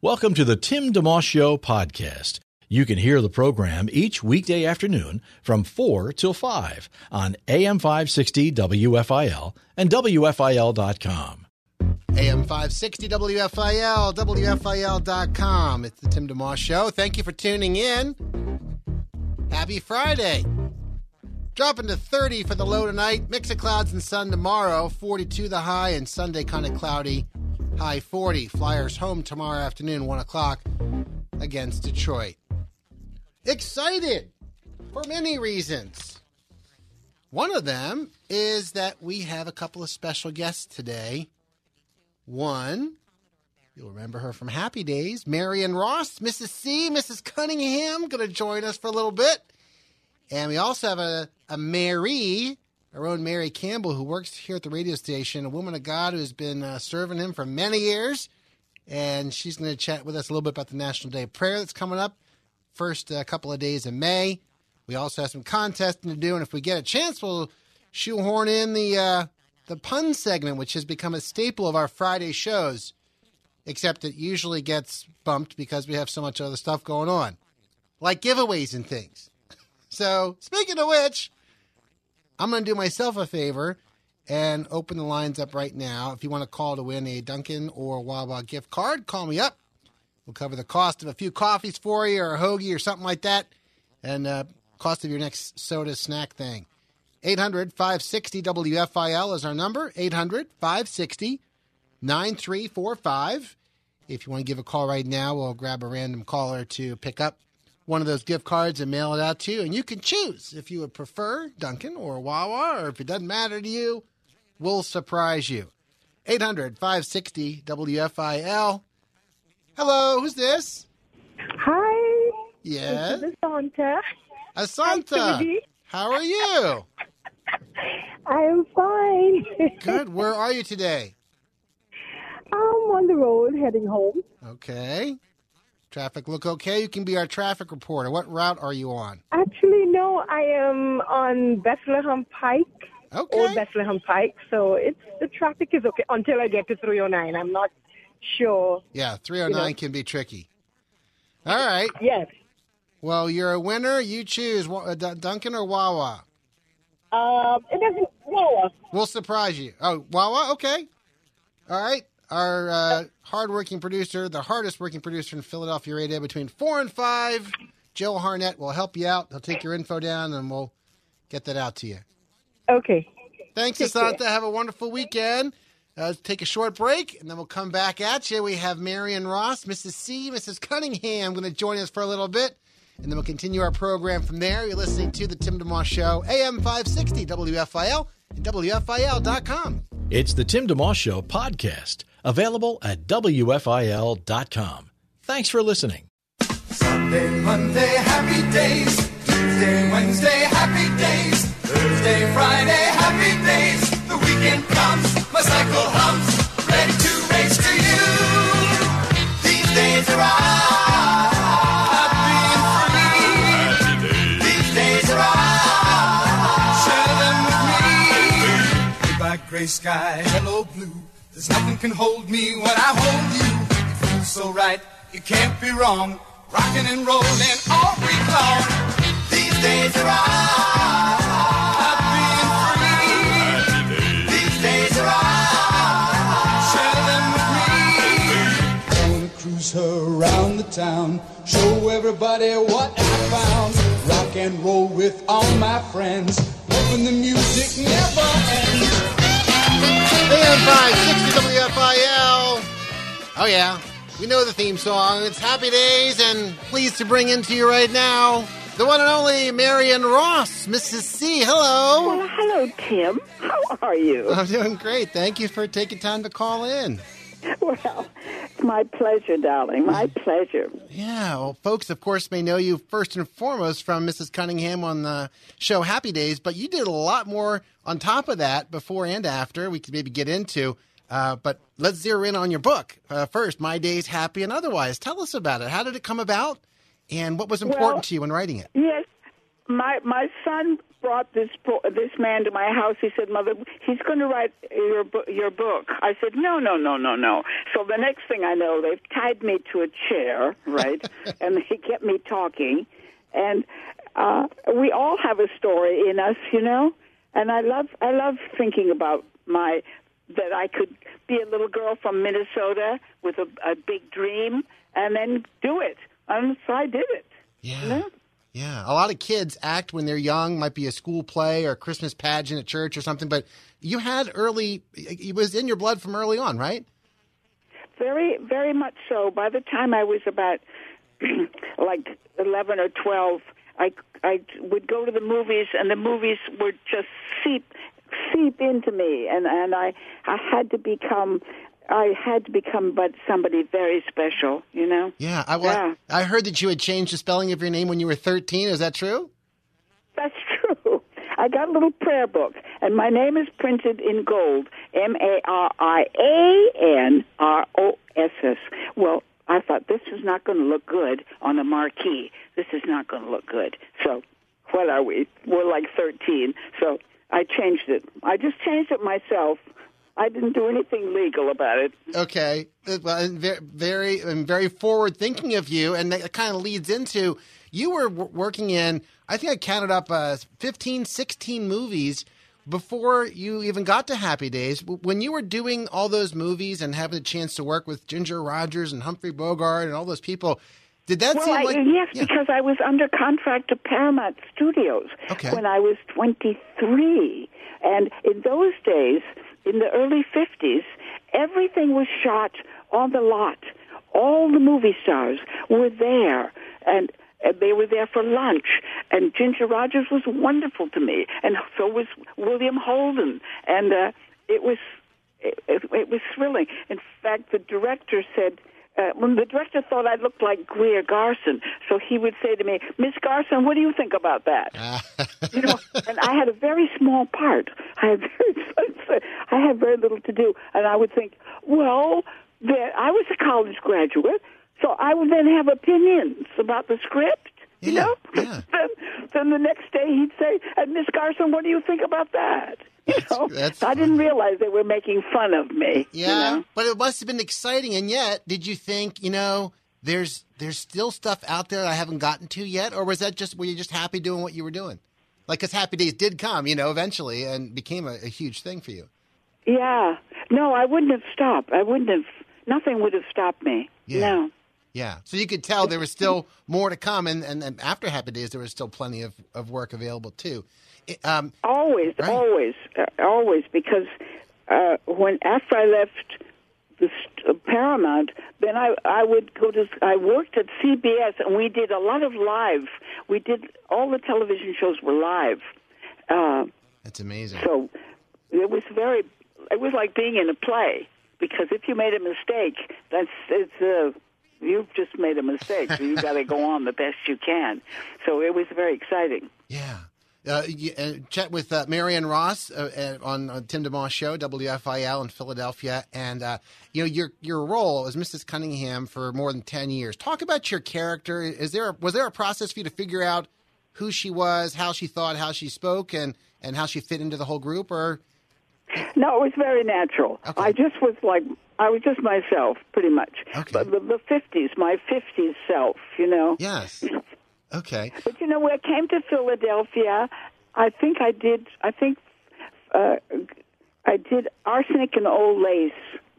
Welcome to the Tim DeMoss Show podcast. You can hear the program each weekday afternoon from 4 till 5 on AM 560 WFIL and WFIL.com. AM 560 WFIL, WFIL.com. It's the Tim DeMoss Show. Thank you for tuning in. Happy Friday. Dropping to 30 for the low tonight. Mix of clouds and sun tomorrow. 42 the high, and Sunday kind of cloudy. High 40. Flyers home tomorrow afternoon, 1 o'clock against Detroit. Excited for many reasons. One of them is that we have a couple of special guests today. One, you'll remember her from Happy Days, Marion Ross, Mrs. C, Mrs. Cunningham, going to join us for a little bit. And we also have a, a Mary, our own Mary Campbell, who works here at the radio station, a woman of God who's been uh, serving him for many years. And she's going to chat with us a little bit about the National Day of Prayer that's coming up first uh, couple of days in May. We also have some contesting to do, and if we get a chance, we'll shoehorn in the uh, the pun segment, which has become a staple of our Friday shows. Except it usually gets bumped because we have so much other stuff going on, like giveaways and things. So, speaking of which, I'm going to do myself a favor and open the lines up right now. If you want to call to win a Dunkin' or Wawa gift card, call me up. We'll cover the cost of a few coffees for you or a hoagie or something like that, and uh, cost of your next soda snack thing. 800 560 WFIL is our number. 800 560 9345. If you want to give a call right now, we'll grab a random caller to pick up one of those gift cards and mail it out to you. And you can choose if you would prefer Dunkin' or Wawa, or if it doesn't matter to you, we'll surprise you. 800 560 WFIL. Hello, who's this? Hi. Yes. This is Asanta. Asanta. Uh, Hi, How are you? I am fine. Good. Where are you today? I'm on the road heading home. Okay. Traffic look okay? You can be our traffic reporter. What route are you on? Actually, no, I am on Bethlehem Pike. Okay. Old Bethlehem Pike. So it's the traffic is okay until I get to 309. I'm not sure. Yeah, 309 You know. can be tricky. All right. Yes. Well, you're a winner. You choose uh, Dun- Dunkin' or Wawa. Um, it doesn't. No. We'll surprise you. Oh, Wawa? Okay. All right. Our uh, hardworking producer, the hardest working producer in Philadelphia radio between 4 and 5, Joe Harnett will help you out. He'll take your info down and we'll get that out to you. Okay. Thanks, Take care. Have a wonderful weekend. Uh, take a short break, and then we'll come back at you. We have Marion Ross, Mrs. C, Mrs. Cunningham going to join us for a little bit, and then we'll continue our program from there. You're listening to The Tim DeMoss Show, AM 560 WFIL and WFIL.com. It's the Tim DeMoss Show podcast, available at WFIL.com. Thanks for listening. Sunday, Monday, happy days. Tuesday, Wednesday, happy days. Thursday, Friday, happy days. The weekend comes, my cycle hums, ready to race to you. These days are. Goodbye, gray hello, blue. There's nothing can hold me when I hold you. You feel so right, you can't be wrong. Rocking and rolling all week long. These days are happy and free. These days are share them with me. I wanna cruise her around the town, show everybody what I found. Rock and roll with all my friends, hoping the music never ends. AM 560 WFIL. Oh, yeah. We know the theme song. It's Happy Days, and pleased to bring into you right now the one and only Marion Ross, Mrs. C. Hello. Well, hello, Tim. How are you? I'm doing great. Thank you for taking time to call in. Well, It's my pleasure, darling. My pleasure. Yeah, well, folks, of course, may know you first and foremost from Mrs. Cunningham on the show Happy Days, but you did a lot more on top of that before and after. We could maybe get into, uh, but let's zero in on your book uh, first. My Days, Happy and Otherwise. Tell us about it. How did it come about, and what was important Well- to you in writing it? Yes, my my son brought this bo- this man to my house. He said, "Mother, he's going to write your bo- your book." I said, "No, no, no, no, no." So the next thing I know, they've tied me to a chair, right, and they get me talking, and uh, we all have a story in us, you know. And I love I love thinking about my that I could be a little girl from Minnesota with a, a big dream and then do it. And so I did it. Yeah. You know? Yeah, a lot of kids act when they're young. Might be a school play or a Christmas pageant at church or something. But you had early; it was in your blood from early on, right? Very, very much so. By the time I was about like eleven or twelve, I I would go to the movies, and the movies would just seep seep into me, and and I I had to become I had to become but somebody very special, you know. Yeah, I, well, Yeah. I heard that you had changed the spelling of your name when you were 13. Is that true? That's true. I got a little prayer book, and my name is printed in gold M A R I A N R O S S. Well, I thought this is not going to look good on a marquee. This is not going to look good. So, what are we? We're like 13. So, I changed it. I just changed it myself. I didn't do anything legal about it. Okay. Uh, Well, and very, very, and very forward thinking of you, and that kind of leads into you were working in. I think I counted up uh, 15, 16 movies before you even got to Happy Days. When you were doing all those movies and having the chance to work with Ginger Rogers and Humphrey Bogart and all those people, did that Well, seem I, like yes, Yeah. because I was under contract to Paramount Studios Okay. when I was 23. And in those days, in the early 50s, everything was shot on the lot. All the movie stars were there, and they were there for lunch. And Ginger Rogers was wonderful to me, and so was William Holden. And uh, it was it, it, it was thrilling. In fact, the director said, uh, when the director thought I looked like Greer Garson, so he would say to me, Miss Garson, what do you think about that? you know, and I had a very small part. I had very, I had very little to do, and I would think, well, there, I was a college graduate, so I would then have opinions about the script. You know, yeah. then, then the next day he'd say, and Miss Garson, what do you think about that? You know, that's I didn't realize they were making fun of me. you Yeah, know? but it must have been exciting. And yet, did you think, you know, there's there's still stuff out there I haven't gotten to yet, or was that just were you just happy doing what you were doing? Like, because Happy Days did come, you know, eventually, and became a, a huge thing for you. Yeah. No, I wouldn't have stopped. I wouldn't have. Nothing would have stopped me. Yeah. No. Yeah, so you could tell there was still more to come, and, and, and after Happy Days, there was still plenty of, of work available too. Um, Always, Right. always, uh, always. Because uh, when after I left the st- uh, Paramount, then I I would go to. I worked at CBS, and we did a lot of live. We did all the television shows were live. Uh, that's amazing. So it was very. It was like being in a play because if you made a mistake, that's it's uh, you've just made a mistake. So you got to go on the best you can. So it was very exciting. Yeah. Uh, you, uh, chat with uh, Marianne Ross uh, on uh, Tim DeMoss show, WFIL in Philadelphia, and uh, you know your your role as Mrs. Cunningham for more than ten years. Talk about your character. Is there a, was there a process for you to figure out who she was, how she thought, how she spoke, and and how she fit into the whole group? Or No, it was very natural. Okay. I just was like I was just myself, pretty much. Okay. But the, the fifties, my fifties self, you know. yes, okay, But you know, when I came to Philadelphia, I think I did. I think uh, I did arsenic and old lace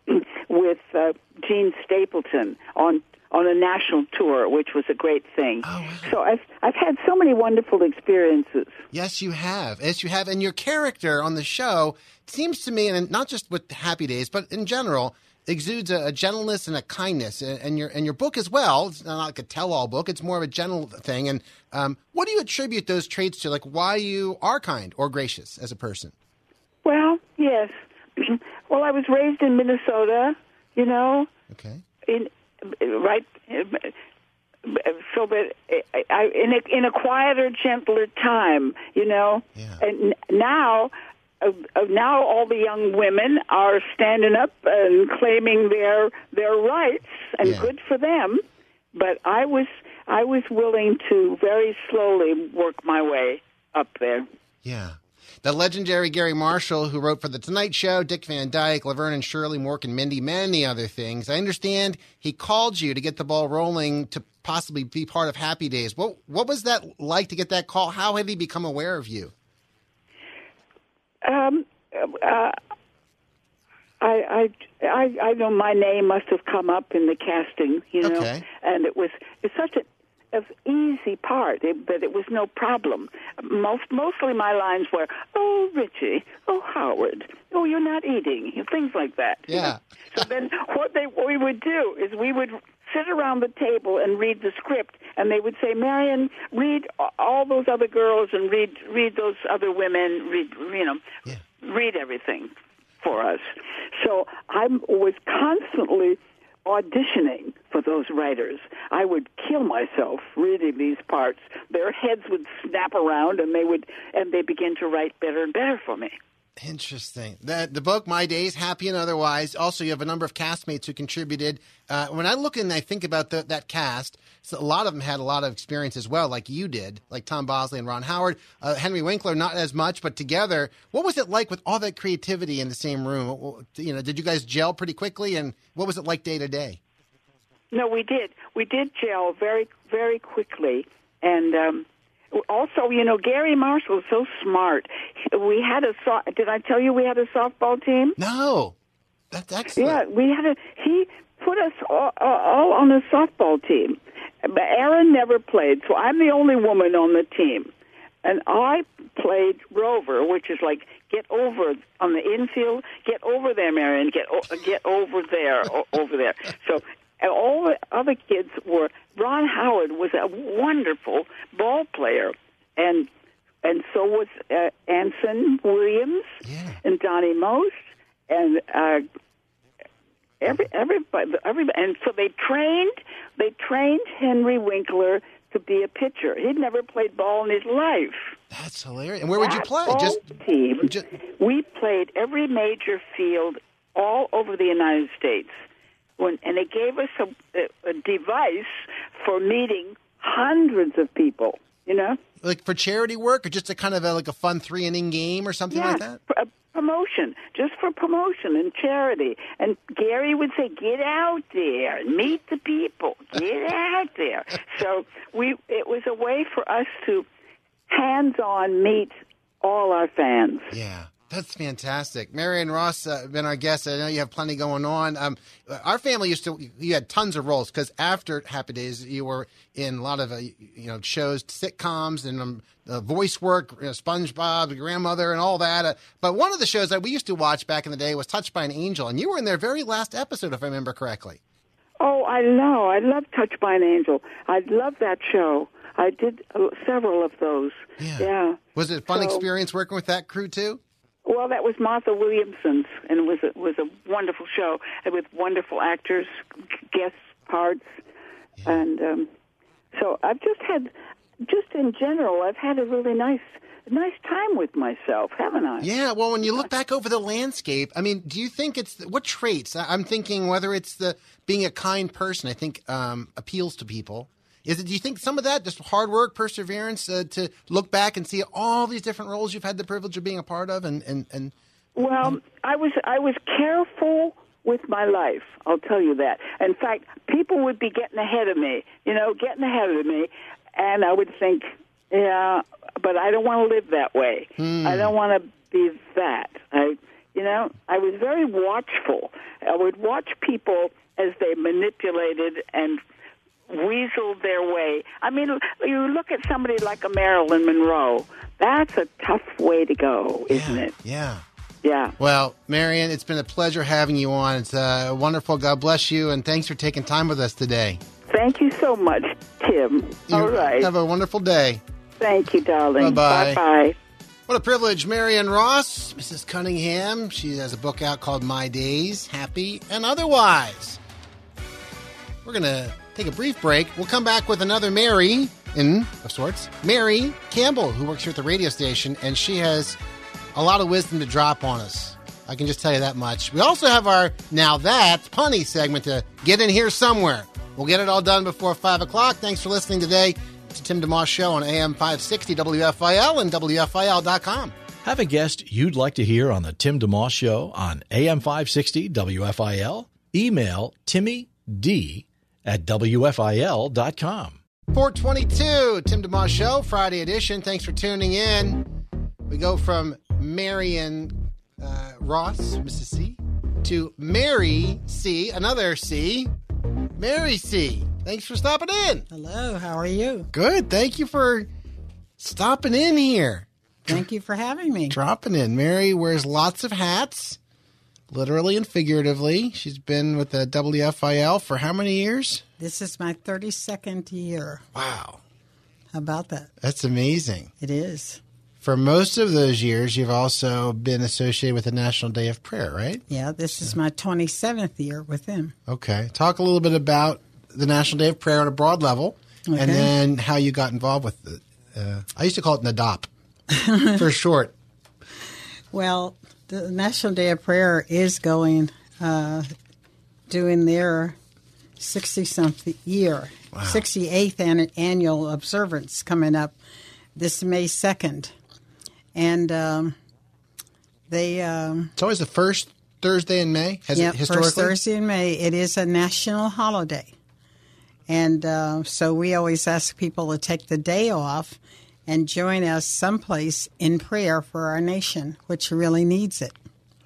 with uh, Jean Stapleton on on a national tour, which was a great thing. Oh, wow. So I've I've had so many wonderful experiences. yes, you have, yes, you have, and your character on the show seems to me, and not just with Happy Days, but in general. Exudes a, a gentleness and a kindness, and, and your and your book as well. It's not like a tell-all book; it's more of a gentle thing. And um, what do you attribute those traits to? Like why you are kind or gracious as a person? Well, yes. well, I was raised in Minnesota. You know, Okay. in right so that I, in a in a quieter, gentler time, you know. Yeah. And now, now all the young women are standing up and claiming their their rights, and Yeah. good for them. But I was I was willing to very slowly work my way up there. Yeah. The legendary Garry Marshall, who wrote for The Tonight Show, Dick Van Dyke, Laverne and Shirley, Mork and Mindy, many other things. I understand he called you to get the ball rolling to possibly be part of Happy Days. What what was that like to get that call? How had he become aware of you? Um, uh, I, I, I, I know my name must have come up in the casting, you know, Okay. and it was it's such a an easy part, it, but it was no problem. Most mostly my lines were, "Oh, Richie, oh, Howard, oh, you're not eating," things like that. Yeah. So then, what they what we would do is we would sit around the table and read the script, and they would say, "Marion, read all those other girls and read read those other women, read you know, read everything for us." So I was constantly auditioning for those writers. I would kill myself reading these parts. Their heads would snap around, and they would and they begin to write better and better for me. Interesting. The, the book, My Days, Happy and Otherwise. Also, you have a number of castmates who contributed. Uh, when I look and I think about the, that cast, so a lot of them had a lot of experience as well, like you did, like Tom Bosley and Ron Howard. Uh, Henry Winkler, not as much, but together. What was it like with all that creativity in the same room? You know, did you guys gel pretty quickly, and what was it like day to day? No, we did. We did gel very, very quickly, and um, also, you know, Garry Marshall is so smart. We had a so- did I tell you we had a softball team? No, that's excellent. Yeah, we had a. He put us all, all on a softball team. But Erin never played, so I'm the only woman on the team. And I played rover, which is like get over on the infield, get over there, Marion, get o- get over there, o- over there. So and all the other kids were. Ron Howard was a wonderful ball player, and and so was uh, Anson Williams and Donny Most and uh, every everybody, everybody, and so they trained they trained Henry Winkler to be a pitcher. He'd never played ball in his life. That's hilarious. And where would you play? Just team. just- we played every major field all over the United States. When, and they gave us a, a, device for meeting hundreds of people. You know, like for charity work, or just a kind of a, like a fun three inning game or something yeah, like that. a uh, promotion, just for promotion and charity. And Garry would say, "Get out there and meet the people. Get out there." So we, it was a way for us to hands-on meet all our fans. Yeah, that's fantastic. Marion Ross, uh, been our guest. I know you have plenty going on. Um, our family used to. You had tons of roles because after Happy Days, you were in a lot of uh, you know shows, sitcoms, and um, uh, voice work. You know, SpongeBob, Grandmother, and all that. Uh, but one of the shows that we used to watch back in the day was Touched by an Angel, and you were in their very last episode, if I remember correctly. Oh, I know. I love Touched by an Angel. I love that show. I did uh, several of those. Yeah. Was it a fun So- experience working with that crew too? Well, that was Martha Williamson's, and it was a, was a wonderful show with wonderful actors, guest parts, and um, so I've just had, just in general, I've had a really nice, nice time with myself, haven't I? Yeah, well, when you look back over the landscape, I mean, do you think it's what traits? I'm thinking whether it's the being a kind person, I think um, appeals to people. Is it? Do you think some of that just hard work, perseverance, uh, to look back and see all these different roles you've had the privilege of being a part of, and and and Well, I was I was careful with my life. I'll tell you that. In fact, people would be getting ahead of me, you know, getting ahead of me, and I would think, yeah, but I don't want to live that way. I don't want to be that. I, you know, I was very watchful. I would watch people as they manipulated and weaseled their way. I mean, you look at somebody like a Marilyn Monroe. That's a tough way to go, isn't it? yeah. Yeah. Well, Marion, it's been a pleasure having you on. It's uh, wonderful. God bless you, and thanks for taking time with us today. Thank you so much, Tim. You All right. Have a wonderful day. Thank you, darling. Bye-bye. Bye. What a privilege, Marion Ross, Mrs. Cunningham. She has a book out called My Days, Happy and Otherwise. We're going to take a brief break. We'll come back with another Mary, in of sorts, Mary Campbell, who works here at the radio station, and she has a lot of wisdom to drop on us. I can just tell you that much. We also have our Now That's Punny segment to get in here somewhere. We'll get it all done before 5 o'clock. Thanks for listening today to Tim DeMoss Show on AM 560 WFIL and WFIL.com. Have a guest you'd like to hear on the Tim DeMoss Show on AM 560 WFIL? Email Timmy D at WFIL.com. 422, Tim DeMoss Show, Friday edition. Thanks for tuning in. We go from Marion uh, Ross, Mrs. C, to Mary C, another C, Mary C. Thanks for stopping in. Hello, how are you? Good. Thank you for stopping in here. Thank you for having me. Dropping in. Mary wears lots of hats, literally and figuratively. She's been with the WFIL for how many years? This is my 32nd year. Wow. How about that? That's amazing. It is. For most of those years, you've also been associated with the National Day of Prayer, right? Yeah, this is my 27th year with them. Okay. Talk a little bit about the National Day of Prayer on a broad level, Okay. and then how you got involved with it. Uh, I used to call it NADOP for short. Well, the National Day of Prayer is going, uh, doing their 60 something year, 68th an- annual observance coming up this May 2nd. And um, they. Um, It's always the first Thursday in May. Has yeah, it historically? first Thursday in May. It is a national holiday, and uh, so we always ask people to take the day off and join us someplace in prayer for our nation, which really needs it.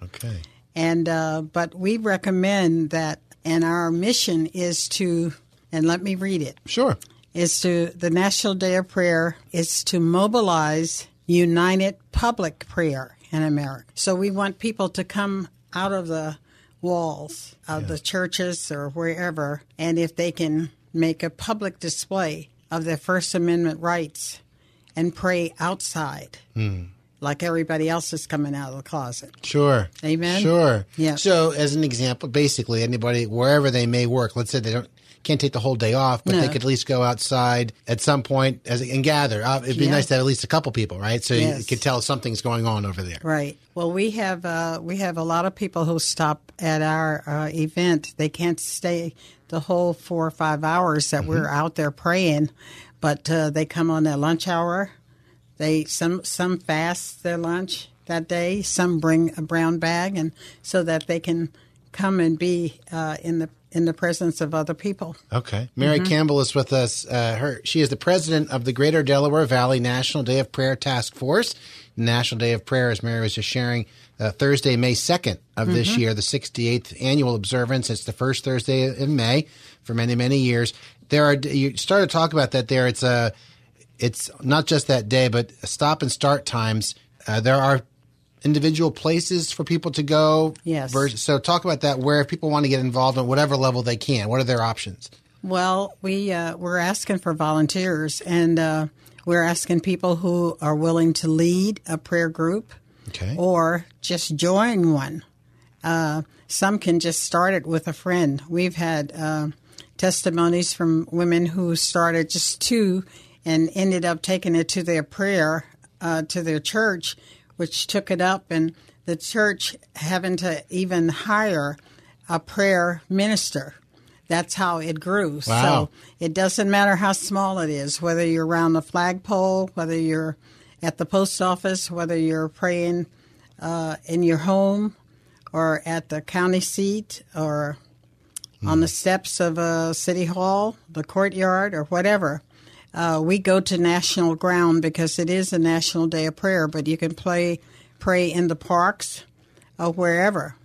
Okay. And uh, but we recommend that, and our mission is to, and let me read it Sure. is to the National Day of Prayer is to mobilize united public prayer in America. So we want people to come out of the walls of the churches or wherever, and if they can make a public display of their First Amendment rights and pray outside, like everybody else is coming out of the closet. Sure. Amen? Sure. Yeah. So, as an example, basically anybody wherever they may work, let's say they don't can't take the whole day off, but they could at least go outside at some point as and gather. Uh, it'd be Yeah. nice to have at least a couple people, right? So you Yes. could tell something's going on over there. Right. Well, we have uh, we have a lot of people who stop at our uh, event. They can't stay the whole four or five hours that we're out there praying, but uh, they come on their lunch hour. They some some fast their lunch that day. Some bring a brown bag, and so that they can come and be uh, in the in the presence of other people. Okay. Mary Mm-hmm. Campbell is with us. Uh, her she is the president of the Greater Delaware Valley National Day of Prayer Task Force. National Day of Prayer, as Mary was just sharing, uh, Thursday, May second of this Mm-hmm. year, the 68th annual observance. It's the first Thursday in May for many many years. There are you started to talk about that. There, it's a it's not just that day, but stop and start times. Uh, there are individual places for people to go. Yes. So talk about that. Where if people want to get involved on whatever level they can, what are their options? Well, we uh, we're asking for volunteers, and uh, we're asking people who are willing to lead a prayer group, Okay. or just join one. Uh, some can just start it with a friend. We've had uh, testimonies from women who started just two and ended up taking it to their prayer uh, to their church, which took it up, and the church having to even hire a prayer minister. That's how it grew. Wow. So it doesn't matter how small it is, whether you're around the flagpole, whether you're at the post office, whether you're praying uh, in your home or at the county seat or on the steps of a city hall, the courtyard, or whatever. Uh, we go to national ground because it is a national day of prayer, but you can play, pray in the parks or wherever.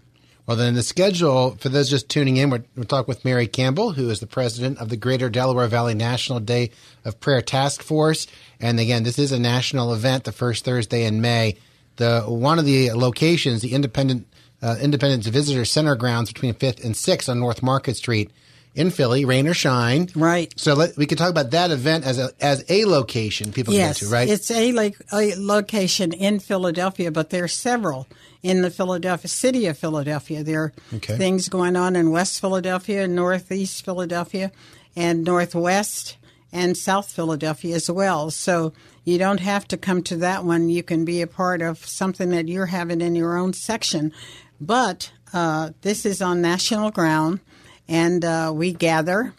Well, then the schedule for those just tuning in, we're, we're talking with Mary Campbell, who is the president of the Greater Delaware Valley National Day of Prayer Task Force. And again, this is a national event, the first Thursday in May. The one of the locations, the Independent uh, Independence Visitor Center grounds between Fifth and Sixth on North Market Street, in Philly, rain or shine. Right. So let, we could talk about that event as a as a location people yes, can go to, right? It's a, like a location in Philadelphia, but there are several in the Philadelphia city of Philadelphia. There are Okay. things going on in West Philadelphia, Northeast Philadelphia, and Northwest and South Philadelphia as well. So you don't have to come to that one. You can be a part of something that you're having in your own section. But uh, this is on national ground, and uh, we gather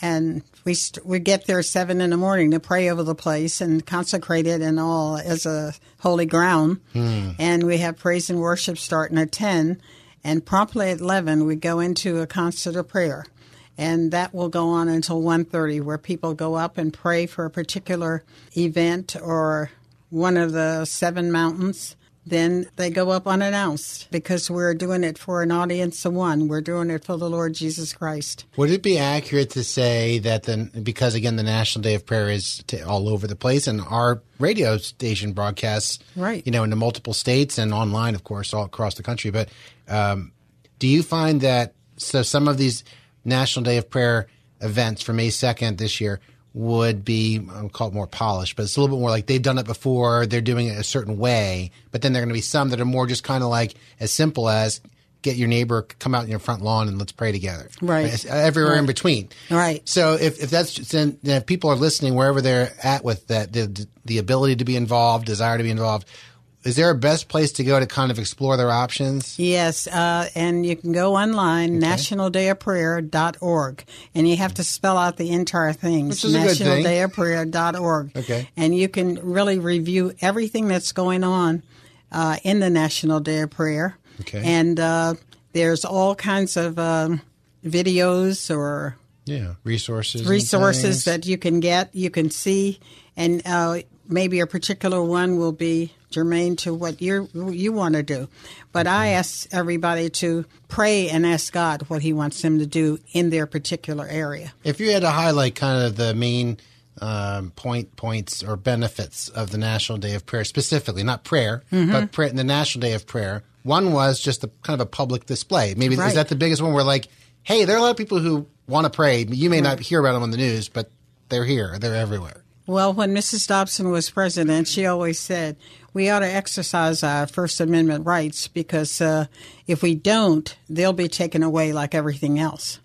and we st- we get there seven in the morning to pray over the place and consecrate it and all as a holy ground. And we have praise and worship starting at ten, and promptly at eleven we go into a concert of prayer, and that will go on until 1.30 where people go up and pray for a particular event or one of the seven mountains. Then they go up unannounced because we're doing it for an audience of one. We're doing it for the Lord Jesus Christ. Would it be accurate to say that then, because again the National Day of Prayer is all over the place and our radio station broadcasts Right. you know into multiple states and online of course all across the country but um, do you find that so some of these National Day of Prayer events for May 2nd this year would be I'll call it more polished but it's a little bit more like they've done it before they're doing it a certain way but then there are going to be some that are more just kind of like as simple as get your neighbor come out in your front lawn and let's pray together Right. It's uh, everywhere in between. Right. So if, if that's then then if people are listening wherever they're at with that the the ability to be involved, desire to be involved, is there a best place to go to kind of explore their options? Yes, uh, and you can go online, nationaldayofprayer.org, and you have to spell out the entire thing. Which is a good thing. nationaldayofprayer.org. Okay. And you can really review everything that's going on uh, in the National Day of Prayer. Okay. And uh, there's all kinds of um, videos or Yeah, resources. resources that you can get, you can see, and uh, maybe a particular one will be germane to what you you want to do. But I ask everybody to pray and ask God what He wants them to do in their particular area. If you had to highlight kind of the main um, point points or benefits of the National Day of Prayer, specifically not prayer, Mm-hmm. but prayer, the National Day of Prayer, one was just a kind of a public display. Maybe Right. is that the biggest one? Where like, hey, there are a lot of people who want to pray. You may not hear about them on the news, but they're here. They're everywhere. Well, when Mrs. Dobson was president, she always said we ought to exercise our First Amendment rights because uh, if we don't, they'll be taken away like everything else.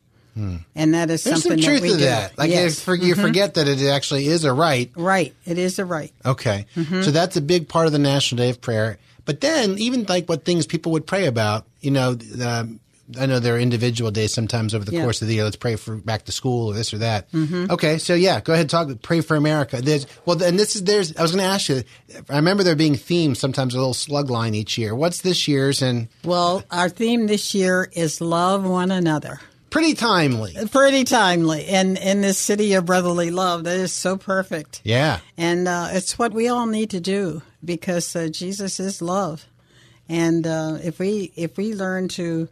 And that is Hmm. There's some truth that we to do. that. Like yes. you forget that it actually is a right. right, it is a right. Okay. Mm-hmm. So that's a big part of the National Day of Prayer. But then, even like what things people would pray about, you know, um, I know there are individual days sometimes over the Yeah. course of the year. Let's pray for back to school or this or that. Mm-hmm. Okay. So yeah, go ahead. Talk. Pray for America. There's well, and this is there's. I was going to ask you. I remember there being themes sometimes a little slug line each year. What's this year's and Well, our theme this year is love one another. pretty timely. Pretty timely, and in this city of brotherly love, that is so perfect. Yeah. And uh, it's what we all need to do because uh, Jesus is love, and uh, if we if we learn to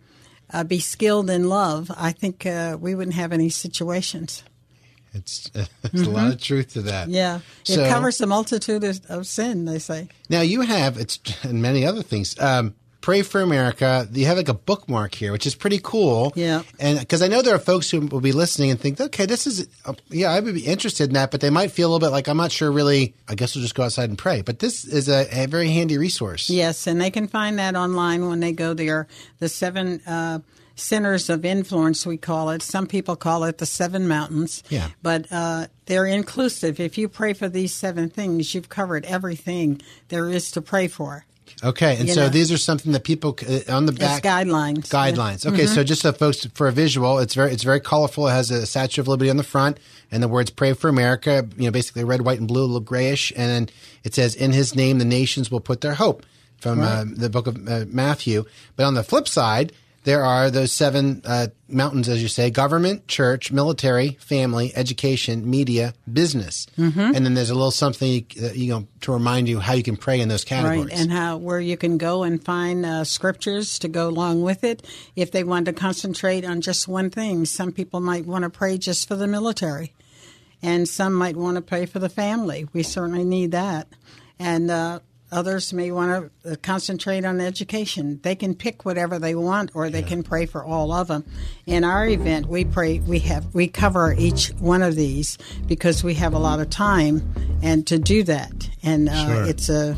uh, be skilled in love, I think uh, we wouldn't have any situations. It's there's a lot of truth to that. Mm-hmm. Yeah, So- it covers the multitude of, of sin. They say. Now you have it's and many other things. Um, Pray for America. You have like a bookmark here, which is pretty cool. Yeah. And because I know there are folks who will be listening and think, okay, this is, uh, yeah, I would be interested in that, but they might feel a little bit like, I'm not sure really, I guess we'll just go outside and pray. But this is a, a very handy resource. Yes, and they can find that online when they go there. The seven uh, centers of influence, we call it. Some people call it the seven mountains. Yeah. But uh, they're inclusive. If you pray for these seven things, you've covered everything there is to pray for. Okay. And so know. these are something that people uh, on the back. guidelines. Guidelines. Okay, so just so folks for a visual, it's very it's very colorful. It has a Statue of Liberty on the front, and the words "Pray for America." You know, basically red, white, and blue, a little grayish, and then it says, "In His name, the nations will put their hope." From uh, the book of uh, Matthew. But on the flip side, there are those seven uh, mountains, as you say: government, church, military, family, education, media, business, mm-hmm. and then there's a little something uh, you know to remind you how you can pray in those categories. Right, and how where you can go and find uh, scriptures to go along with it. If they want to concentrate on just one thing, some people might want to pray just for the military, and some might want to pray for the family. We certainly need that, and uh, others may want to concentrate on education. They can pick whatever they want, or they can pray for all of them. In our event, we pray. We have we cover each one of these because we have a lot of time and to do that, and uh, Sure. it's a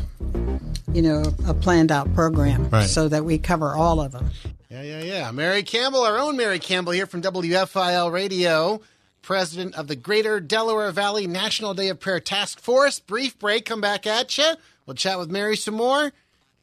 you know a planned out program Right. so that we cover all of them. Yeah, yeah, yeah. Mary Campbell, our own Mary Campbell here from WFIL Radio, president of the Greater Delaware Valley National Day of Prayer Task Force. Brief break, come back at you. We'll chat with Mary some more.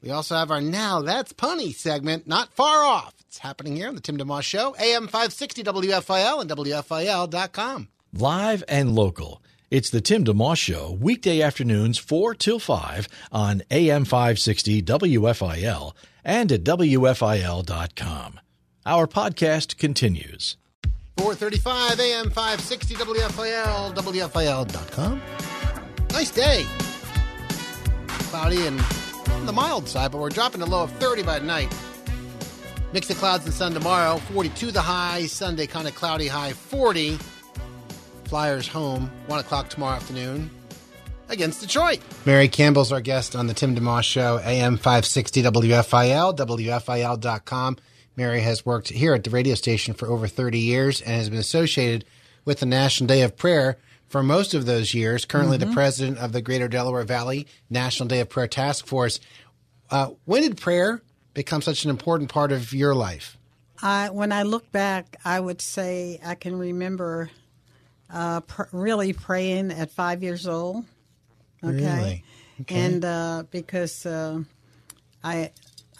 We also have our Now That's Punny segment, not far off. It's happening here on the Tim DeMoss Show, AM 560 WFIL and WFIL.com. Live and local. It's the Tim DeMoss Show, weekday afternoons 4 till 5 on AM 560 WFIL and at WFIL.com. Our podcast continues. 435 AM 560 WFIL, WFIL.com. Nice day. Cloudy and on the mild side, but we're dropping a low of 30 by night. Mix of clouds and sun tomorrow, 42 the high, Sunday kind of cloudy high, 40. Flyers home, 1 o'clock tomorrow afternoon against Detroit. Mary Campbell's our guest on the Tim DeMoss Show, AM 560 WFIL, WFIL.com. Mary has worked here at the radio station for over 30 years and has been associated with the National Day of Prayer for most of those years. Currently, the president of the Greater Delaware Valley National Day of Prayer Task Force. Uh, when did prayer become such an important part of your life? I, when I look back, I would say I can remember uh, pr- really praying at five years old. Okay, Really? Okay. and uh, because uh, I,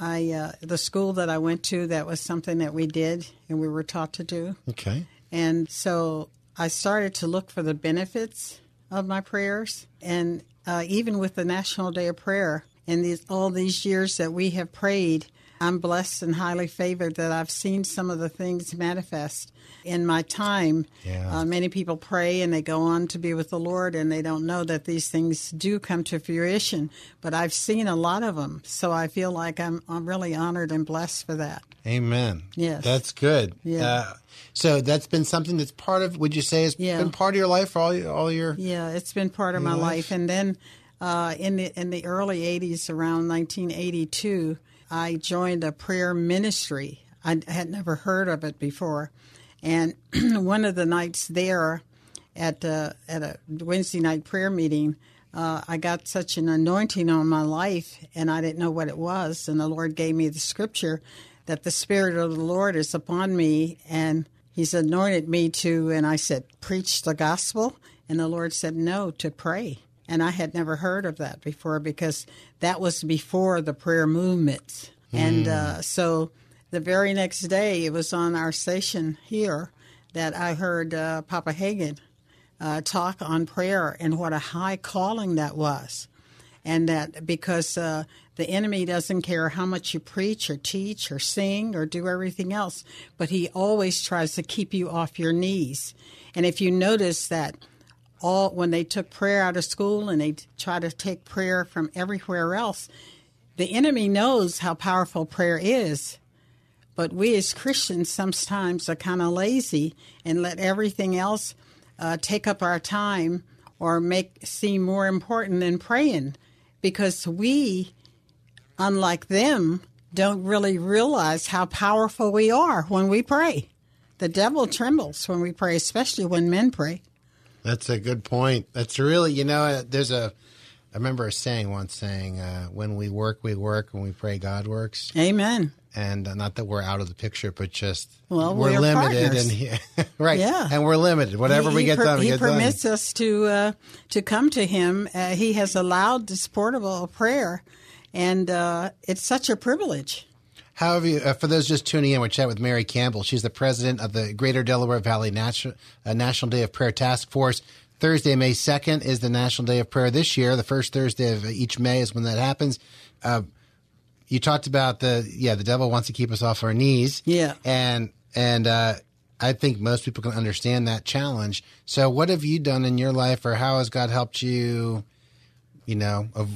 I uh, the school that I went to, that was something that we did and we were taught to do, Okay. and so I started to look for the benefits of my prayers, and uh, even with the National Day of Prayer and these all these years that we have prayed, I'm blessed and highly favored that I've seen some of the things manifest in my time. Yeah. Uh, many people pray and they go on to be with the Lord, and they don't know that these things do come to fruition. But I've seen a lot of them, so I feel like I'm I'm really honored and blessed for that. Amen. Yes. That's good. Yeah. Uh, so that's been something that's part of, would you say, has Yeah. been part of your life for all, your- all your. Yeah, it's been part of my life? life. And then uh, in the in the early '80s, around 1982, I joined a prayer ministry. I had never heard of it before, and one of the nights there, at uh, at a Wednesday night prayer meeting. Uh, I got such an anointing on my life, and I didn't know what it was. And the Lord gave me the scripture that the Spirit of the Lord is upon me, and He's anointed me to. And I said, preach the gospel. And the Lord said, no, to pray. And I had never heard of that before because that was before the prayer movements. And uh, so the very next day, it was on our station here that I heard uh, Papa Hagin uh, talk on prayer and what a high calling that was. And that because uh, the enemy doesn't care how much you preach or teach or sing or do everything else, but he always tries to keep you off your knees. And if you notice that all when they took prayer out of school and they try to take prayer from everywhere else, the enemy knows how powerful prayer is. But we as Christians sometimes are kind of lazy and let everything else uh, take up our time or make seem more important than praying because we, unlike them, don't really realize how powerful we are when we pray. The devil trembles when we pray, especially when men pray. That's a good point. That's really, you know, uh, there's a, I remember a saying once saying, uh, when we work, we work. When we pray, God works. Amen. And not that we're out of the picture, but just Well, we're we're limited. partners. And he, right. Yeah. And we're limited. Whatever He- we get per- done, we he get permits done. us to uh, to come to him. Uh, he has allowed this portable prayer, and uh, it's such a privilege. How have you, uh, for those just tuning in, we're chatting with Mary Campbell. She's the president of the Greater Delaware Valley National, uh, National Day of Prayer Task Force. Thursday, May 2nd is the National Day of Prayer this year. The first Thursday of each May is when that happens. Uh, you talked about the, yeah, the devil wants to keep us off our knees. Yeah. And, and, uh, I think most people can understand that challenge. So, what have you done in your life, or how has God helped you, you know, of,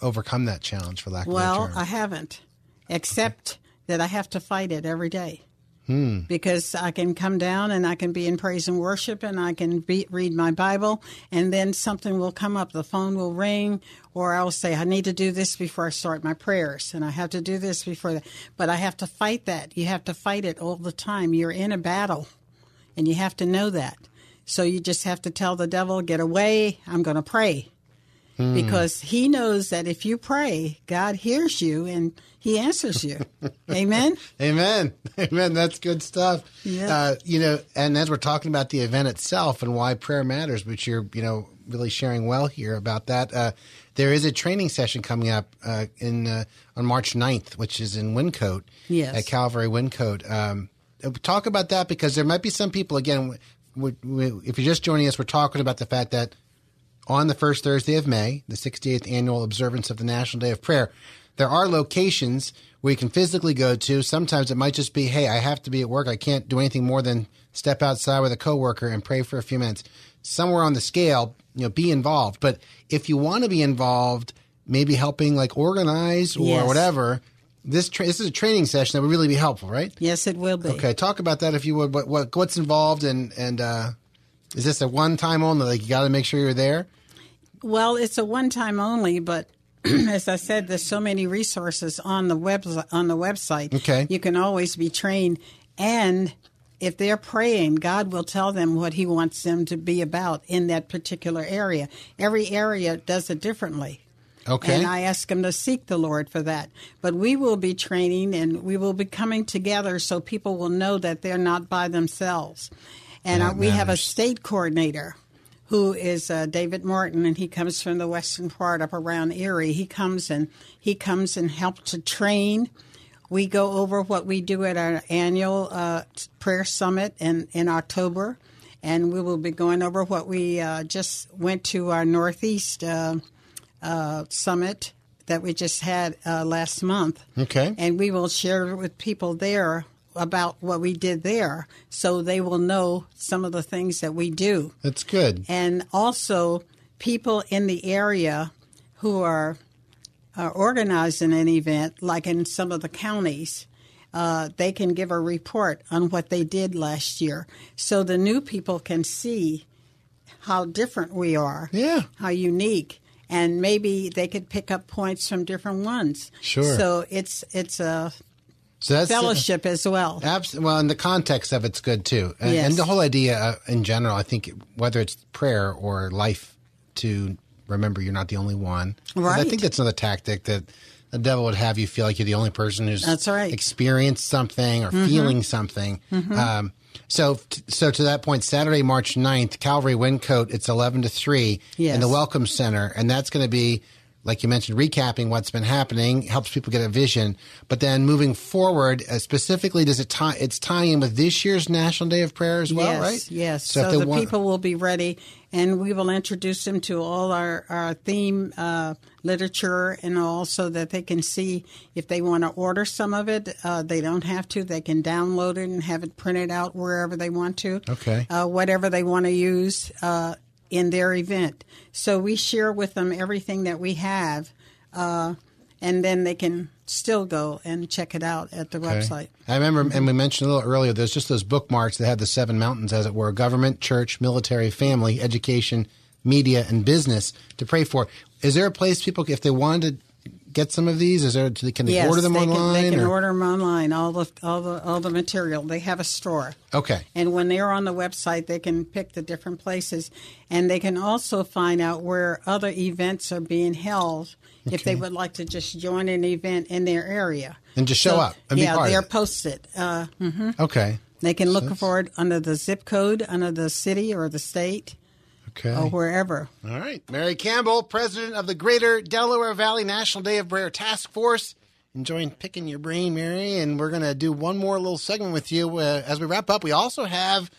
overcome that challenge, for lack of a Well, better term? I haven't, except that I have to fight it every day. Hmm. because I can come down and I can be in praise and worship and I can be, read my Bible and then something will come up. The phone will ring or I'll say, I need to do this before I start my prayers and I have to do this before that. But I have to fight that. You have to fight it all the time. You're in a battle and you have to know that. So you just have to tell the devil, get away. I'm going to pray. Because he knows that if you pray, God hears you and he answers you. Amen. Amen. Amen. That's good stuff. Yeah. Uh, you know, and as we're talking about the event itself and why prayer matters, which you're, you know, really sharing well here about that, uh, there is a training session coming up uh, in uh, on March 9th, which is in Wyncote Yes. at Calvary Wyncote. Um, talk about that because there might be some people, again, we, we, if you're just joining us, we're talking about the fact that on the first Thursday of May, the 68th annual observance of the National Day of Prayer, there are locations where you can physically go to. Sometimes it might just be, hey, I have to be at work. I can't do anything more than step outside with a coworker and pray for a few minutes. Somewhere on the scale, you know, be involved. But if you want to be involved, maybe helping like organize or Yes. whatever, this tra- this is a training session that would really be helpful, right? Yes, it will be. Okay, talk about that if you would. What, what what's involved and and uh, is this a one time only? Like you got to make sure you're there. Well, it's a one time only, but as I said, there's so many resources on the web on the website. Okay. you can always be trained, and if they're praying, God will tell them what He wants them to be about in that particular area. Every area does it differently. Okay. And I ask them to seek the Lord for that. But we will be training and we will be coming together so people will know that they're not by themselves. And uh, we have a state coordinator who is uh, David Martin, and he comes from the western part up around Erie. He comes and he comes and helps to train. We go over what we do at our annual uh, prayer summit in, in October, and we will be going over what we uh, just went to our Northeast uh, uh, summit that we just had uh, last month. Okay. And we will share with people there about what we did there so they will know some of the things that we do. That's good. And also, people in the area who are, are organizing an event, like in some of the counties, uh, they can give a report on what they did last year. So the new people can see how different we are, Yeah. how unique. And maybe they could pick up points from different ones. Sure. So it's it's a So that's fellowship as well. Abs- well, and the context of it's good too, and, Yes. and the whole idea uh, in general. I think whether it's prayer or life, to remember you're not the only one. 'Cause I think that's another tactic that the devil would have you feel like you're the only person who's That's right. Mm-hmm. experienced something or feeling something. Um, so, so to that point, Saturday, March 9th, Calvary Wyncote, it's 11 to 3 Yes. in the Welcome Center. And that's going to be, like you mentioned, recapping what's been happening, helps people get a vision. But then moving forward, uh, specifically, does it tie, it's tying in with this year's National Day of Prayer as well, yes, right? Yes. So, So, the want, people will be ready, and we will introduce them to all our our theme uh, literature, and all so that they can see if they want to order some of it. Uh, they don't have to; they can download it and have it printed out wherever they want to. Okay. Uh, whatever they want to use uh, in their event. So we share with them everything that we have, uh, and then they can still go and check it out at the Okay. website. I remember, and we mentioned a little earlier, there's just those bookmarks that have the seven mountains, as it were government, church, military, family, education, media, and business to pray for. Is there a place people, if they wanted to get some of these, is there, can they yes, order them they online? Can, they can or- order them online. All the all the all the material. They have a store. Okay. And when they're on the website, they can pick the different places, and they can also find out where other events are being held. If they would like to just join an event in their area And just show up and yeah, they're posted. Uh, hmm Okay. They can look for it under the zip code, under the city or the state, Okay. or wherever. All right. Mary Campbell, president of the Greater Delaware Valley National Day of Prayer Task Force. Enjoying picking your brain, Mary. And we're going to do one more little segment with you uh, as we wrap up. We also have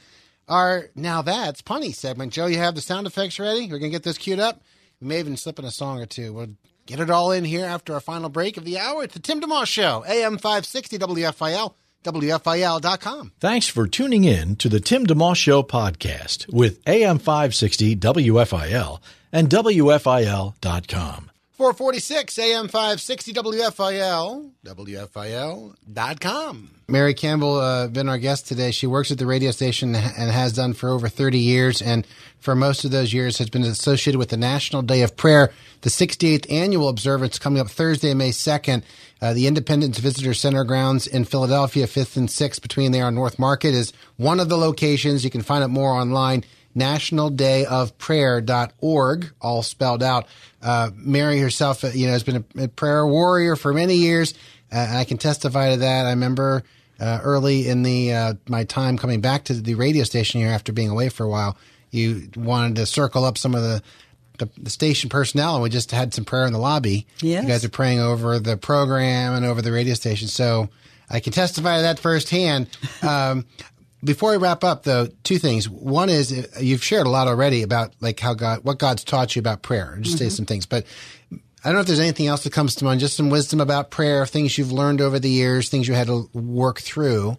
our Now That's Punny segment. Joe, you have the sound effects ready? We're going to get this queued up. We may even slip in a song or two. We'll get it all in here after our final break of the hour. It's the Tim DeMoss Show, AM 560 WFIL, WFIL.com. Thanks for tuning in to the Tim DeMoss Show podcast with AM 560 WFIL and WFIL.com. 446 AM 560 WFIL, WFIL.com. Mary Campbell, uh, been our guest today. She works at the radio station and has done for over 30 years. And for most of those years has been associated with the National Day of Prayer, the 68th annual observance coming up Thursday, May 2nd. Uh, the Independence Visitor Center grounds in Philadelphia, 5th and 6th between there on North Market is one of the locations. You can find out more online nationaldayofprayer.org, all spelled out. Uh, Mary herself, uh, you know, has been a, a prayer warrior for many years, uh, and I can testify to that. I remember uh, early in the my time coming back to the radio station here after being away for a while, you wanted to circle up some of the the, the station personnel, and we just had some prayer in the lobby. Yes. You guys are praying over the program and over the radio station, so I can testify to that firsthand. Um, before I wrap up, though, two things. One is uh, you've shared a lot already about like how God, what God's taught you about prayer. Just say some things, but I don't know if there's anything else that comes to mind. Just some wisdom about prayer, things you've learned over the years, things you had to work through,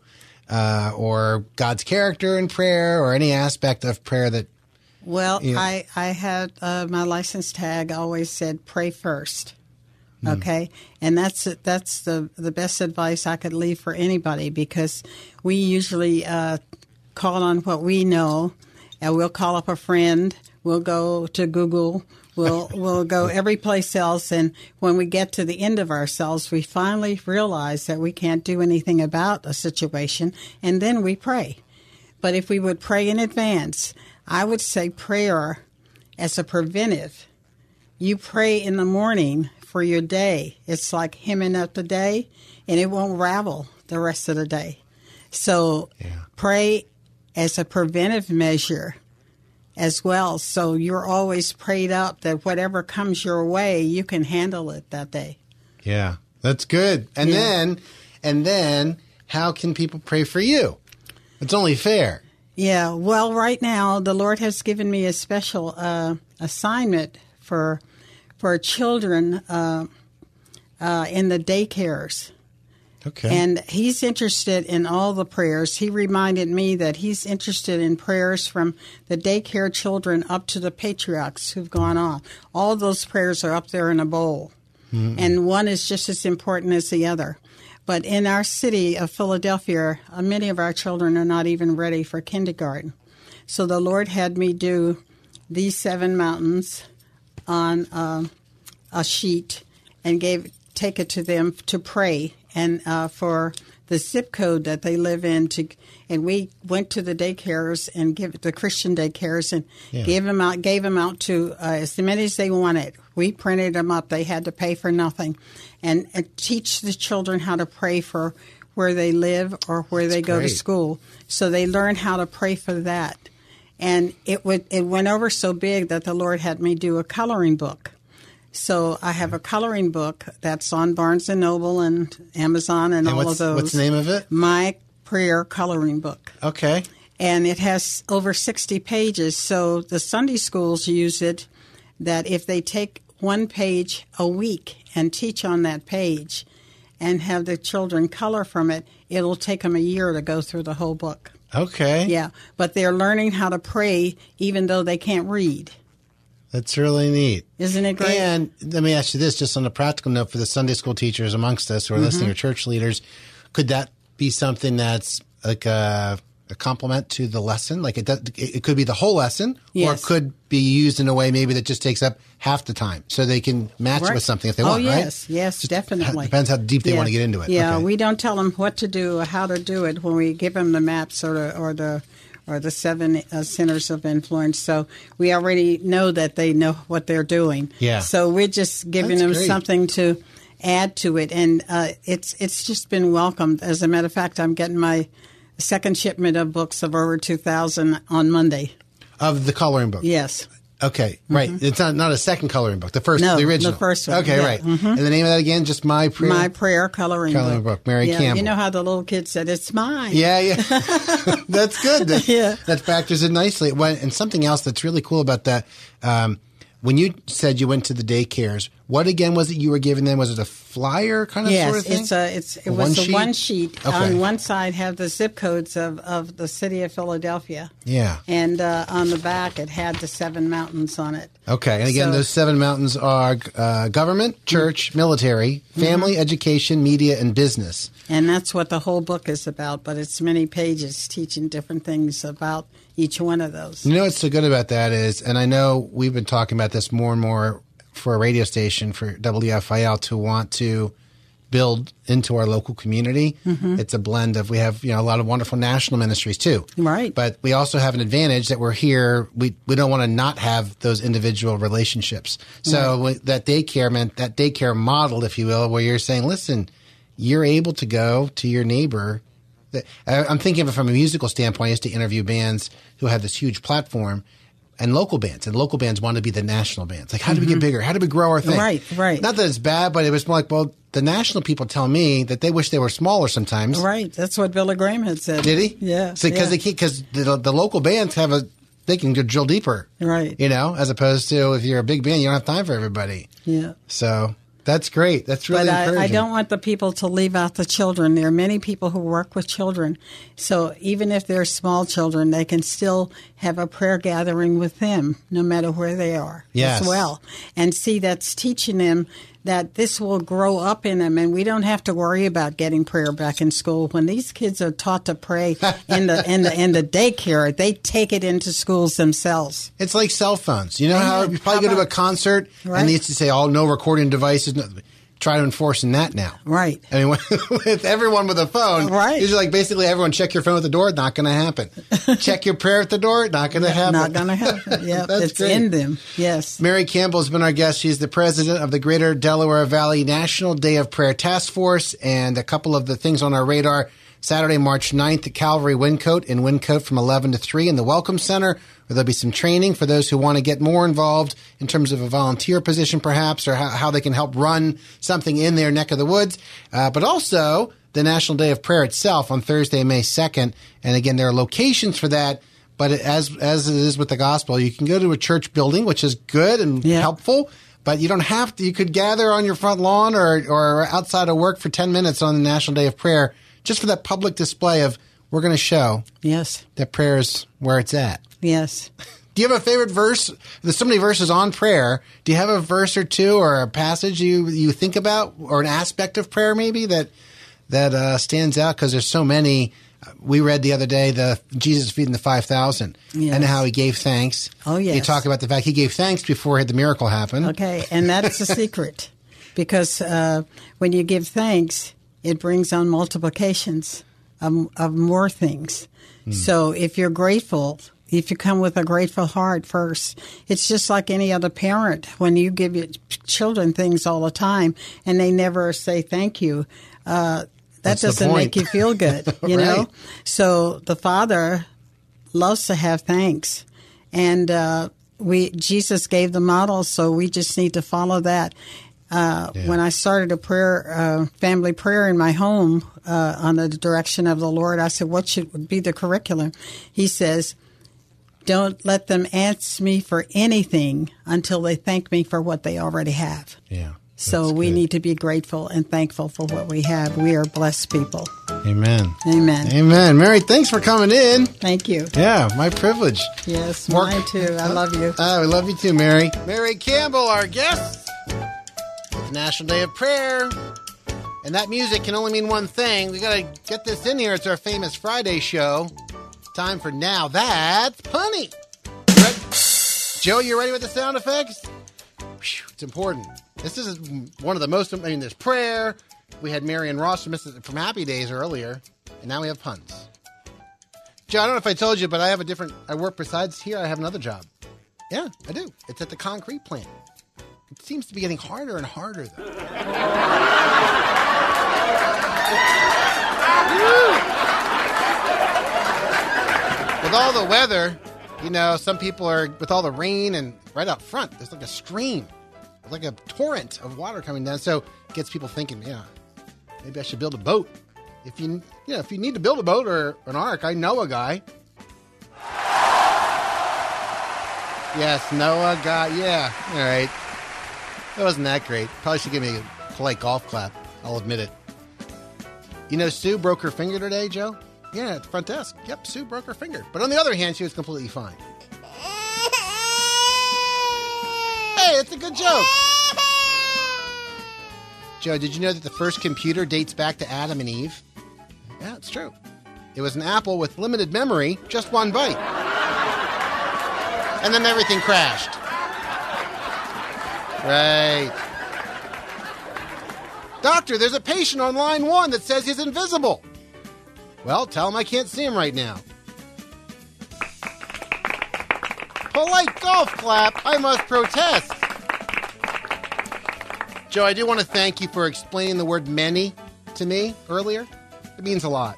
uh, or God's character in prayer, or any aspect of prayer that. Well, Yeah. I I had uh, my license tag always said pray first. Hmm. Okay, and that's that's the the best advice I could leave for anybody because we usually uh, call on what we know, and we'll call up a friend. We'll go to Google. We'll we'll go every place else, and when we get to the end of ourselves, we finally realize that we can't do anything about a situation, and then we pray. But if we would pray in advance, I would say prayer as a preventive. You pray in the morning for your day. It's like hemming up the day, and it won't ravel the rest of the day. So pray as a preventive measure as well. So you're always prayed up that whatever comes your way, you can handle it that day. Yeah, that's good. And Yeah. then, and then, how can people pray for you? It's only fair. Yeah, well, right now the Lord has given me a special uh, assignment for for children uh, uh, in the daycares. Okay. And he's interested in all the prayers. He reminded me that he's interested in prayers from the daycare children up to the patriarchs who've gone on. All those prayers are up there in a bowl. And one is just as important as the other. But in our city of Philadelphia, uh, many of our children are not even ready for kindergarten. So the Lord had me do these seven mountains on um, a sheet and gave take it to them to pray and uh, for the zip code that they live in to and we went to the daycares and give the Christian daycares and gave them out gave them out to uh, as many as they wanted. We printed them up. They had to pay for nothing, and, and teach the children how to pray for where they live or where they go to school. So they learn how to pray for that and it would it went over so big that the Lord had me do a coloring book. So I have a coloring book that's on Barnes and Noble and Amazon and, And all of those. what's the name of it? My prayer coloring book. Okay. And it has over 60 pages. So the Sunday schools use it that if they take one page a week and teach on that page and have the children color from it, it'll take them a year to go through the whole book. Okay. Yeah, but they're learning how to pray even though they can't read. That's really neat. Isn't it great? And let me ask you this, just on a practical note, for the Sunday school teachers amongst us who Mm-hmm. are listening, or church leaders, could that be something that's like a, a complement to the lesson? Like it, does, it could be the whole lesson, or it could be used in a way maybe that just takes up half the time, so they can match Right. with something if they oh, want. right? yes, yes, definitely. Depends how deep they Yeah. want to get into it. Yeah, Okay. we don't tell them what to do or how to do it when we give them the maps or the or the or the seven uh, centers of influence. So we already know that they know what they're doing. Yeah. So we're just giving That's them great. something to add to it, and uh, it's it's just been welcomed. As a matter of fact, I'm getting my second shipment of books of over two thousand on Monday. of the coloring book. Yes. Okay, right. It's not not a second coloring book. The first, Mm-hmm. No, the original, the first one, Okay, yeah. Mm-hmm. right. And the name of that again? Just my prayer. My prayer coloring, Coloring book, Mary yeah, Campbell. You know how the little kid said, "It's mine." Yeah, yeah. that's good. That, Yeah. that factors in nicely. And something else that's really cool about that, um, when you said you went to the daycares, what again was it you were giving them? Was it a flyer kind of yes, sort of thing? it's a it's it A was one a sheet? one sheet. Okay. On one side have the zip codes of, of the city of Philadelphia. Yeah. And uh, on the back it had the seven mountains on it. Okay, and again, So- those seven mountains are uh, government, church, military, family, education, media, and business. And that's what the whole book is about, but it's many pages teaching different things about each one of those. You know what's so good about that is, and I know we've been talking about this more and more for a radio station for WFIL to want to build into our local community. Mhm. It's a blend of we have you know a lot of wonderful national ministries too, Right. But we also have an advantage that we're here. We we don't want to not have those individual relationships. So Right. that daycare meant that daycare model, if you will, where you're saying, listen, you're able to go to your neighbor. That I- I'm thinking of it from a musical standpoint. I used to interview bands who have this huge platform. And local bands, and local bands want to be the national bands. Like, how do we get Mhm. bigger? How do we grow our thing? Right, right. Not that it's bad, but it was more like, well, the national people tell me that they wish they were smaller sometimes. Right. That's what Billy Graham had said. Did he? Yeah. because yeah. they because the, the local bands have a they can drill deeper, Right. you know, as opposed to if you're a big band, you don't have time for everybody. Yeah. So that's great. That's really but I. I don't want the people to leave out the children. There are many people who work with children. So even if they're small children, they can still have a prayer gathering with them, no matter where they are Yes. as well. And see, that's teaching them that this will grow up in them and we don't have to worry about getting prayer back in school. When these kids are taught to pray in the in the in the daycare, they take it into schools themselves. It's like cell phones. You know how you probably How go to a concert Right. and they used to say, "Oh, no recording devices." No. Try to enforce in that now. Right. I mean, with everyone with a phone, Right. Usually, like basically everyone check your phone at the door. Not going to happen. check your prayer at the door. Not going to happen. Not going to happen. Yeah, That's it's great. in them. Yes. Mary Campbell has been our guest. She's the president of the Greater Delaware Valley National Day of Prayer Task Force. And a couple of the things on our radar Saturday, March 9th at Calvary Wyncote in Wyncote from 11 to 3 in the Welcome Center, where there'll be some training for those who want to get more involved in terms of a volunteer position, perhaps, or how, how they can help run something in their neck of the woods. Uh, but also the National Day of Prayer itself on Thursday, May 2nd. And again, there are locations for that. But as as it is with the gospel, you can go to a church building, which is good and helpful. But you don't have to. You could gather on your front lawn or or outside of work for ten minutes on the National Day of Prayer, just for that public display of we're going to show Yes. that prayer is where it's at. Yes. Do you have a favorite verse? There's so many verses on prayer. Do you have a verse or two or a passage you you think about or an aspect of prayer maybe that that uh, stands out? Because there's so many. We read the other day the Jesus feeding the five thousand Yes. and how he gave thanks. Oh, yeah, You talk about the fact he gave thanks before the miracle happened. Okay, and that's the secret, because uh, when you give thanks, it brings on multiplications of, of more things. So if you're grateful, if you come with a grateful heart first, it's just like any other parent. When you give your children things all the time and they never say thank you, uh, that That's doesn't make you feel good, you know. So the father loves to have thanks, and uh, we Jesus gave the model, so we just need to follow that. Uh, When I started a prayer, uh, family prayer in my home uh, on the direction of the Lord, I said, "What should be the curriculum?" He says, "Don't let them ask me for anything until they thank me for what they already have." Yeah. So we need to be grateful and thankful for what we have. We are blessed people. Amen. Amen. Amen. Mary, thanks for coming in. Thank you. Yeah, my privilege. Yes, Mark- mine too. I love you. Ah, we love you too, Mary. Mary Campbell, our guest. It's National Day of Prayer. And that music can only mean one thing. We got to get this in here. It's our famous Friday show. Time for Now That's Punny. Joe, you ready with the sound effects? It's important. This is one of the most, I mean, there's prayer. We had Marion Ross from, from Happy Days earlier. And now we have puns. Joe, I don't know if I told you, but I have a different, I work besides here, I have another job. Yeah, I do. It's at the concrete plant. It seems to be getting harder and harder, though. with all the weather, you know, some people are with all the rain and right out front, there's like a stream, like a torrent of water coming down. So it gets people thinking, yeah, maybe I should build a boat. If you, you know, if you need to build a boat or an ark, I know a guy. Yes, Noah got, yeah. All right. That wasn't that great. Probably should give me a polite golf clap. I'll admit it. You know, Sue broke her finger today, Joe? Yeah, at the front desk. Yep, Sue broke her finger. But on the other hand, she was completely fine. Hey, it's a good joke. Joe, did you know that the first computer dates back to Adam and Eve? Yeah, it's true. It was an apple with limited memory, just one bite. And then everything crashed. Right. Doctor, there's a patient on line one that says he's invisible. Well, tell him I can't see him right now. Polite golf clap. I must protest. Joe, I do want to thank you for explaining the word many to me earlier. It means a lot.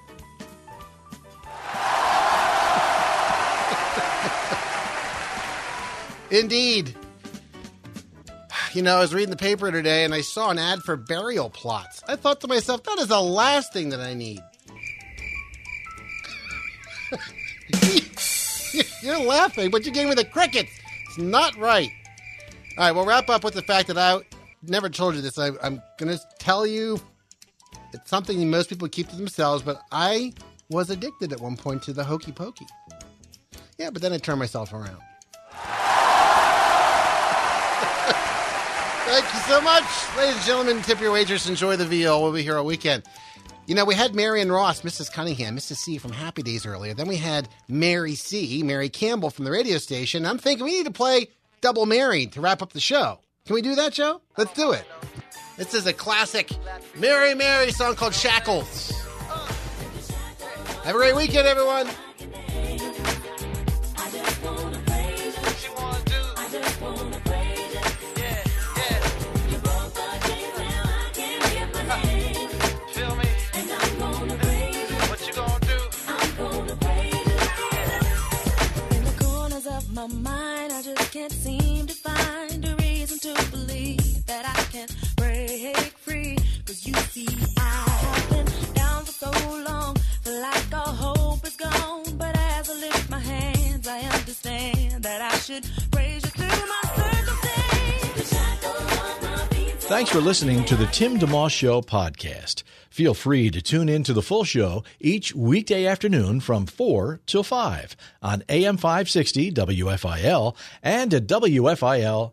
Indeed. You know, I was reading the paper today and I saw an ad for burial plots. I thought to myself, that is the last thing that I need. You're laughing, but you gave me the crickets. It's not right. All right, we'll wrap up with the fact that I never told you this. I, I'm going to tell you it's something most people keep to themselves, but I was addicted at one point to the hokey pokey. Yeah, but then I turned myself around. Thank you so much. Ladies and gentlemen, tip your wagers, enjoy the VO. We'll be here all weekend. You know, we had Marion Ross, Mrs. Cunningham, Mrs. C from Happy Days earlier. Then we had Mary C, Mary Campbell from the radio station. I'm thinking we need to play Double Mary to wrap up the show. Can we do that, Joe? Let's do it. This is a classic Mary Mary song called Shackles. Have a great weekend, everyone. Mind, I just can't seem to find a reason to believe that I can break free. Cause you see, I have been down for so long, feel like all hope is gone. But as I lift my hands, I understand that I should praise you through my circumstance. Thanks for listening to the Tim DeMoss Show podcast. Feel free to tune in to the full show each weekday afternoon from 4 till 5 on AM 560 WFIL and at WFIL.com.